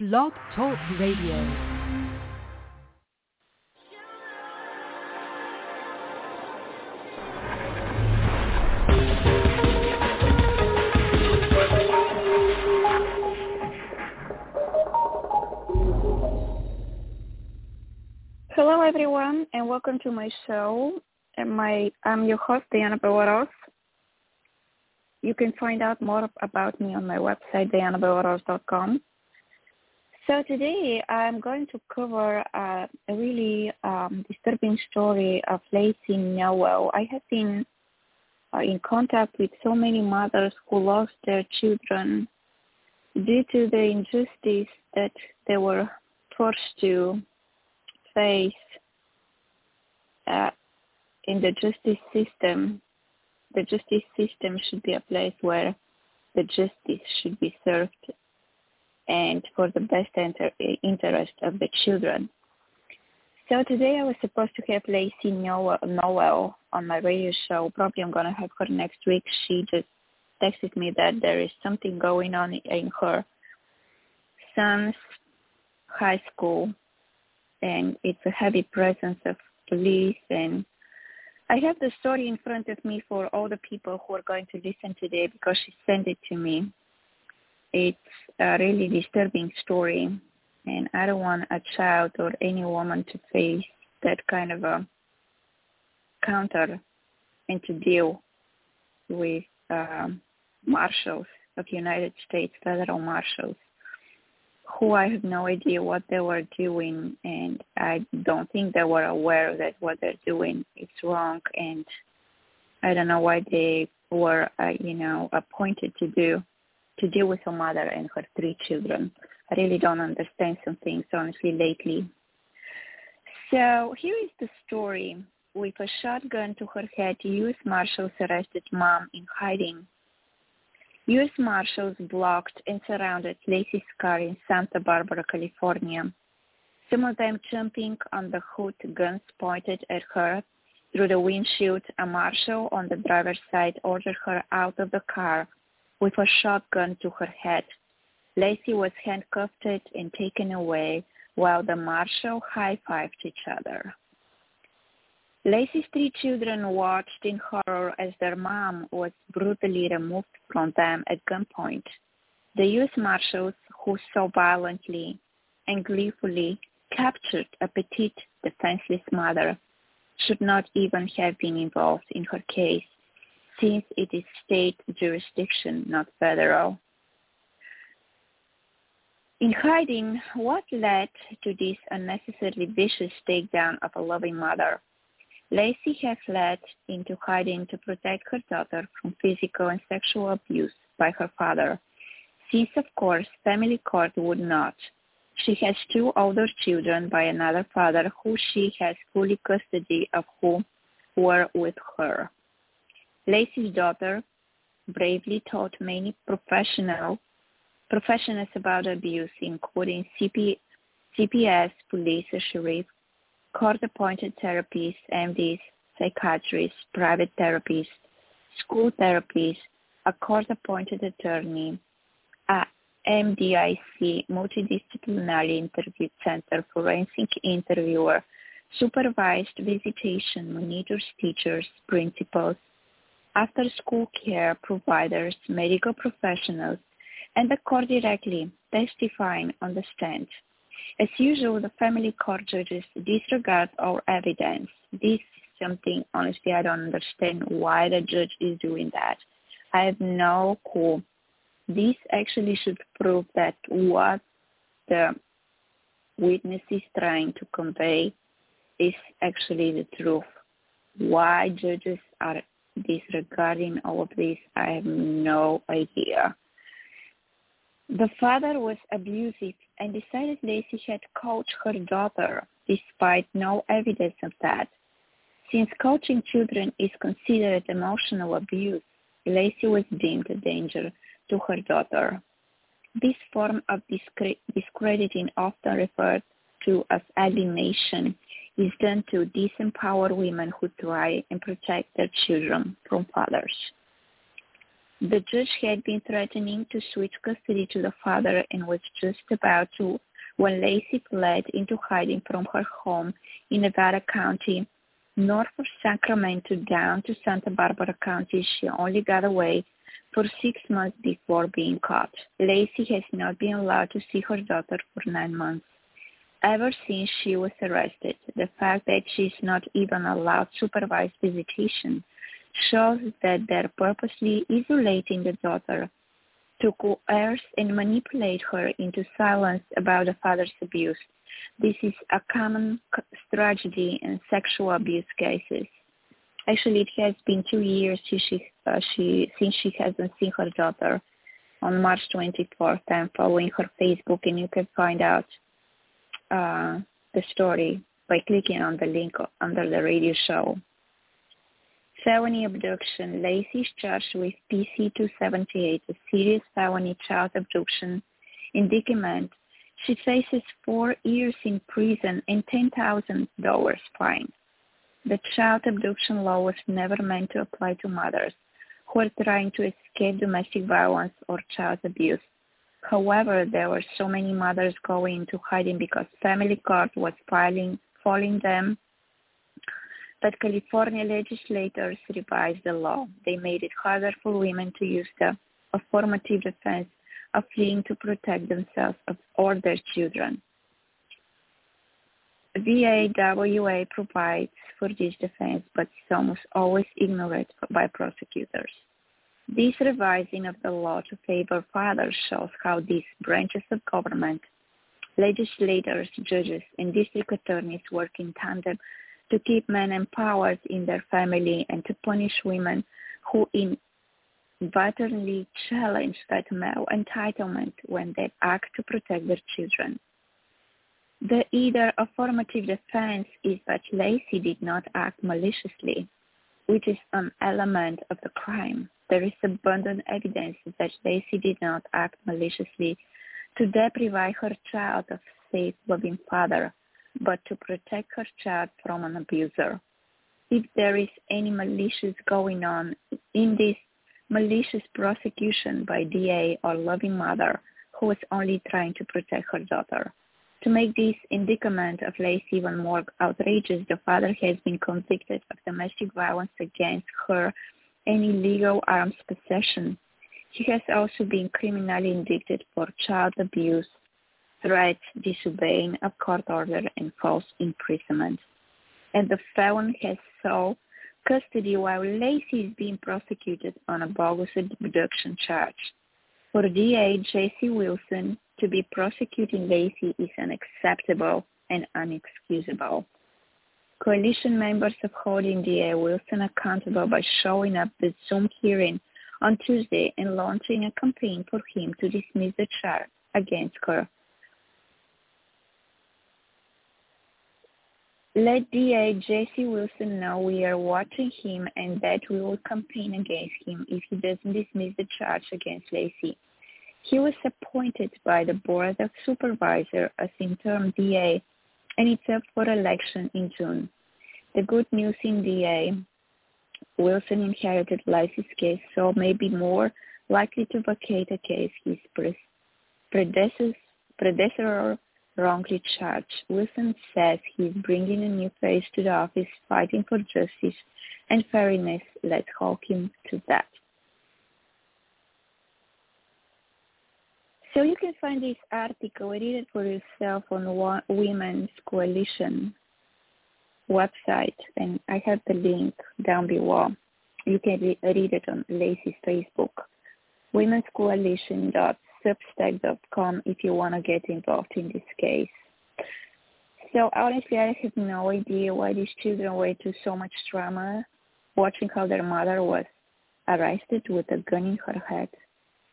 Blog Talk Radio. Hello, everyone, and welcome to my show. And my, I'm your host, Diana Bellerose. You can find out more about me on my website, diannabellerose.com. So today I'm going to cover uh, a really um, disturbing story of Lacie Newell. I have been uh, in contact with so many mothers who lost their children due to the injustice that they were forced to face uh, in the justice system. The justice system should be a place where the justice should be served and for the best inter- interest of the children. So today I was supposed to have Lacie Newell on my radio show. Probably I'm going to have her next week. She just texted me that there is something going on in her son's high school and it's a heavy presence of police and I have the story in front of me for all the people who are going to listen today because she sent it to me. It's a really disturbing story and I don't want a child or any woman to face that kind of a counter and to deal with uh, marshals of United States, federal marshals who I have no idea what they were doing, and I don't think they were aware that what they're doing is wrong, and I don't know why they were, uh, you know, appointed to do to deal with her mother and her three children. I really don't understand some things honestly lately. So here is the story. With a shotgun to her head, U.S. Marshals arrested mom in hiding U.S. Marshals blocked and surrounded Lacie's car in Santa Barbara, California. Some of them jumping on the hood, guns pointed at her. Through the windshield, a marshal on the driver's side ordered her out of the car with a shotgun to her head. Lacie was handcuffed and taken away while the marshal high-fived each other. Lacie's three children watched in horror as their mom was brutally removed from them at gunpoint. The U.S. Marshals, who so violently and gleefully captured a petite, defenseless mother, should not even have been involved in her case, since it is state jurisdiction, not federal. In hiding, what led to this unnecessarily vicious takedown of a loving mother? Lacie has fled into hiding to protect her daughter from physical and sexual abuse by her father, since of course family court would not. She has two older children by another father who she has fully custody of who were with her. Lacie's daughter bravely taught many professional professionals about abuse, including CP, CPS, police, sheriff, court-appointed therapists, MDs, psychiatrists, private therapists, school therapists, a court-appointed attorney, a MDIC, Multidisciplinary Interview Center forensic interviewer, supervised visitation monitors teachers, principals, after-school care providers, medical professionals, and the court directly testifying on the stand. As usual, the family court judges disregard all evidence. This is something, honestly, I don't understand why the judge is doing that. I have no clue. This actually should prove that what the witness is trying to convey is actually the truth. Why judges are disregarding all of this, I have no idea. The father was abusive and decided Lacie had coached her daughter, despite no evidence of that. Since coaching children is considered emotional abuse, Lacie was deemed a danger to her daughter. This form of discrediting, often referred to as alienation, is done to disempower women who try and protect their children from fathers. The judge had been threatening to switch custody to the father and was just about to when Lacie fled into hiding from her home in Nevada County north of Sacramento down to Santa Barbara County. She only got away for six months before being caught. Lacie has not been allowed to see her daughter for nine months. Ever since she was arrested, the fact that she's not even allowed supervised visitation shows that they're purposely isolating the daughter to coerce and manipulate her into silence about the father's abuse. This is a common strategy in sexual abuse cases. Actually, it has been two years since she, uh, she, since she hasn't seen her daughter. On March 24th, I'm following her Facebook, and you can find out uh, the story by clicking on the link under the radio show. Felony abduction. Lacie is charged with PC-278, a serious felony child abduction indictment. She faces four years in prison and $10,000 fine. The child abduction law was never meant to apply to mothers who are trying to escape domestic violence or child abuse. However, there were so many mothers going into hiding because family court was filing, following them that California legislators revised the law. They made it harder for women to use the affirmative defense of fleeing to protect themselves or their children. VAWA provides for this defense, but it's almost always ignored by prosecutors. This revising of the law to favor fathers shows how these branches of government, legislators, judges, and district attorneys work in tandem to keep men empowered in their family and to punish women who inadvertently challenge that male entitlement when they act to protect their children. The either affirmative defense is that Lacie did not act maliciously, which is an element of the crime. There is abundant evidence that Lacie did not act maliciously to deprive her child of a safe, loving father, but to protect her child from an abuser. If there is any malicious going on in this malicious prosecution by DA or loving mother who is only trying to protect her daughter, to make this indictment of Lacie even more outrageous, the father has been convicted of domestic violence against her and illegal arms possession. He has also been criminally indicted for child abuse, threats, disobeying a court order, and false imprisonment. And the felon has sole custody while Lacie is being prosecuted on a bogus abduction charge. For DA Jesse Wilson, to be prosecuting Lacie is unacceptable and unexcusable. Coalition members of holding DA Wilson accountable by showing up at Zoom hearing on Tuesday and launching a campaign for him to dismiss the charge against her. Let DA Jesse Wilson know we are watching him and that we will campaign against him if he doesn't dismiss the charge against Lacie. He was appointed by the Board of Supervisors as interim DA and it's up for election in June. The good news in DA, Wilson inherited Lacie's case, so may be more likely to vacate a case his predecessor, predecessor wrongly charged. Wilson says he's bringing a new face to the office, fighting for justice and fairness. Let's hold him to that. So you can find this article, read it for yourself on Women's Coalition website, and I have the link down below. You can read it on Lacie's Facebook, Women's Coalition.substack.com if you want to get involved in this case. So honestly, I have no idea why these children went through so much trauma watching how their mother was arrested with a gun in her head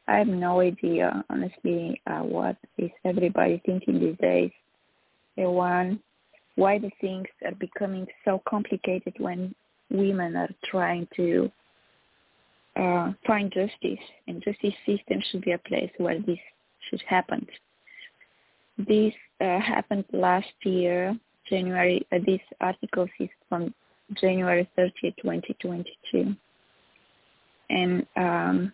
I have no idea, honestly, uh, what is everybody thinking these days. And one, why the things are becoming so complicated when women are trying to uh, find justice, and justice system should be a place where this should happen. This uh, happened last year, January. Uh, this article is from January 30, 2022, and um,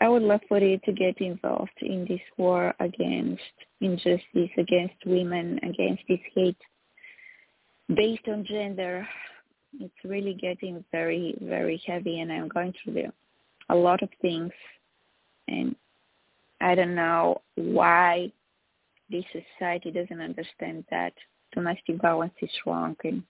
I would love for you to get involved in this war against injustice, against women, against this hate based on gender. It's really getting very, very heavy, and I'm going through the, a lot of things, and I don't know why this society doesn't understand that domestic violence is wrong and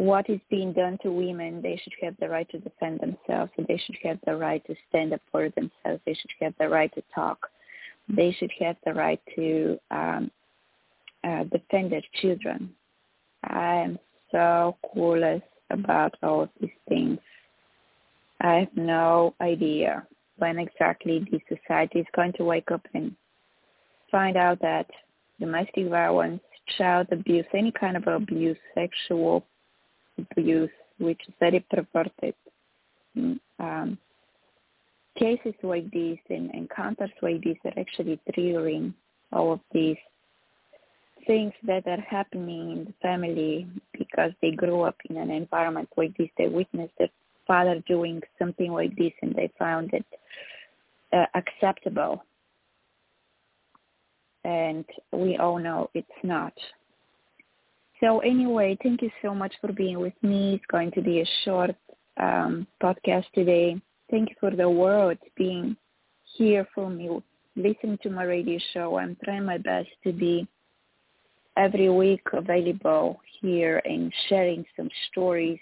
what is being done to women, they should have the right to defend themselves. They should have the right to stand up for themselves. They should have the right to talk. They should have the right to um, uh, defend their children. I am so clueless about all of these things. I have no idea when exactly the society is going to wake up and find out that domestic violence, child abuse, any kind of abuse, sexual abuse, which is very perverted. Mm, um, cases like this and encounters like this are actually triggering all of these things that are happening in the family because they grew up in an environment like this. They witnessed their father doing something like this and they found it uh, acceptable. And we all know it's not. So anyway, thank you so much for being with me. It's going to be a short um, podcast today. Thank you for the world being here for me, listening to my radio show. I'm trying my best to be every week available here and sharing some stories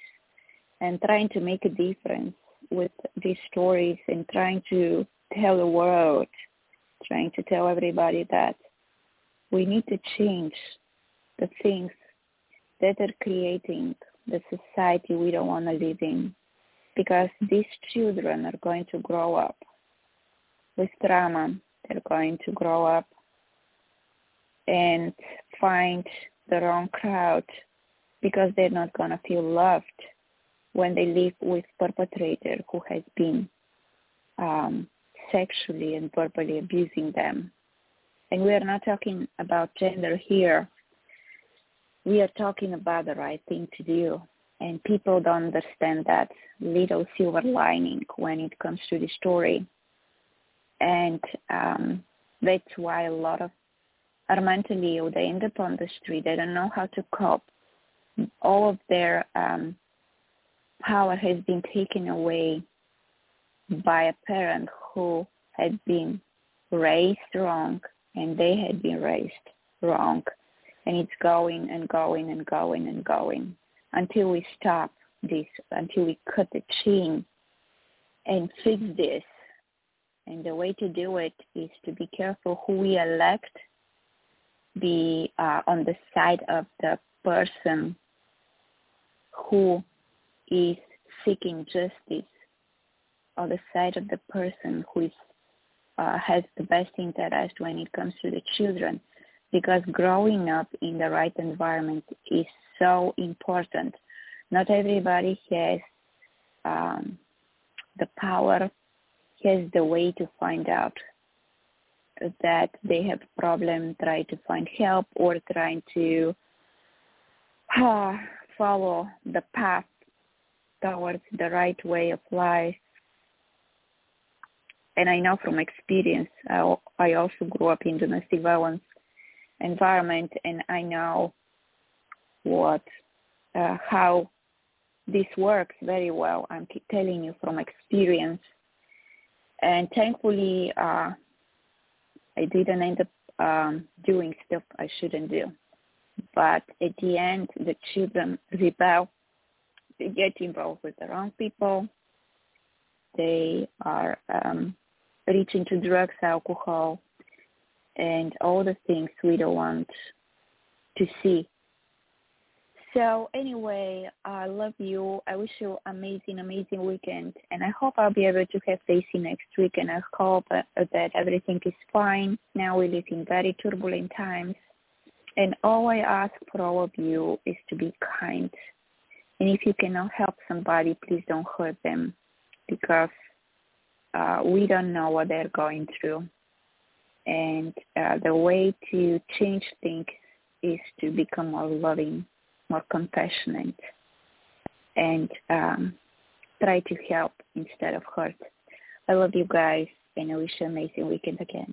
and trying to make a difference with these stories and trying to tell the world, trying to tell everybody that we need to change the things that are creating the society we don't want to live in because these children are going to grow up with trauma. They're going to grow up and find the wrong crowd because they're not going to feel loved when they live with perpetrator who has been um, sexually and verbally abusing them. And we are not talking about gender here we are talking about the right thing to do. And people don't understand that little silver lining when it comes to the story. And um, that's why a lot of are mentally. They end up on the street. They don't know how to cope. All of their um, power has been taken away by a parent who had been raised wrong and they had been raised wrong and it's going and going and going and going until we stop this, until we cut the chain and fix this. And the way to do it is to be careful who we elect, be uh, on the side of the person who is seeking justice, on the side of the person who is, uh, has the best interest when it comes to the children because growing up in the right environment is so important. Not everybody has um, the power, has the way to find out that they have a problem, try to find help, or trying to uh, follow the path towards the right way of life. And I know from experience, I, I also grew up in domestic violence environment and I know what uh, how this works very well. I'm telling you from experience. And thankfully, uh, I didn't end up um, doing stuff I shouldn't do. But at the end, the children rebel. They get involved with the wrong people. They are um, reaching to drugs, alcohol, and all the things we don't want to see. So anyway, I love you. I wish you amazing, amazing weekend, and I hope I'll be able to have Daisy next week. And I hope uh, that everything is fine. Now we live in very turbulent times, and all I ask for all of you is to be kind. And if you cannot help somebody, please don't hurt them, because uh, we don't know what they're going through. And uh, the way to change things is to become more loving more compassionate and um, try to help instead of hurt. I love you guys and I wish you an amazing weekend again.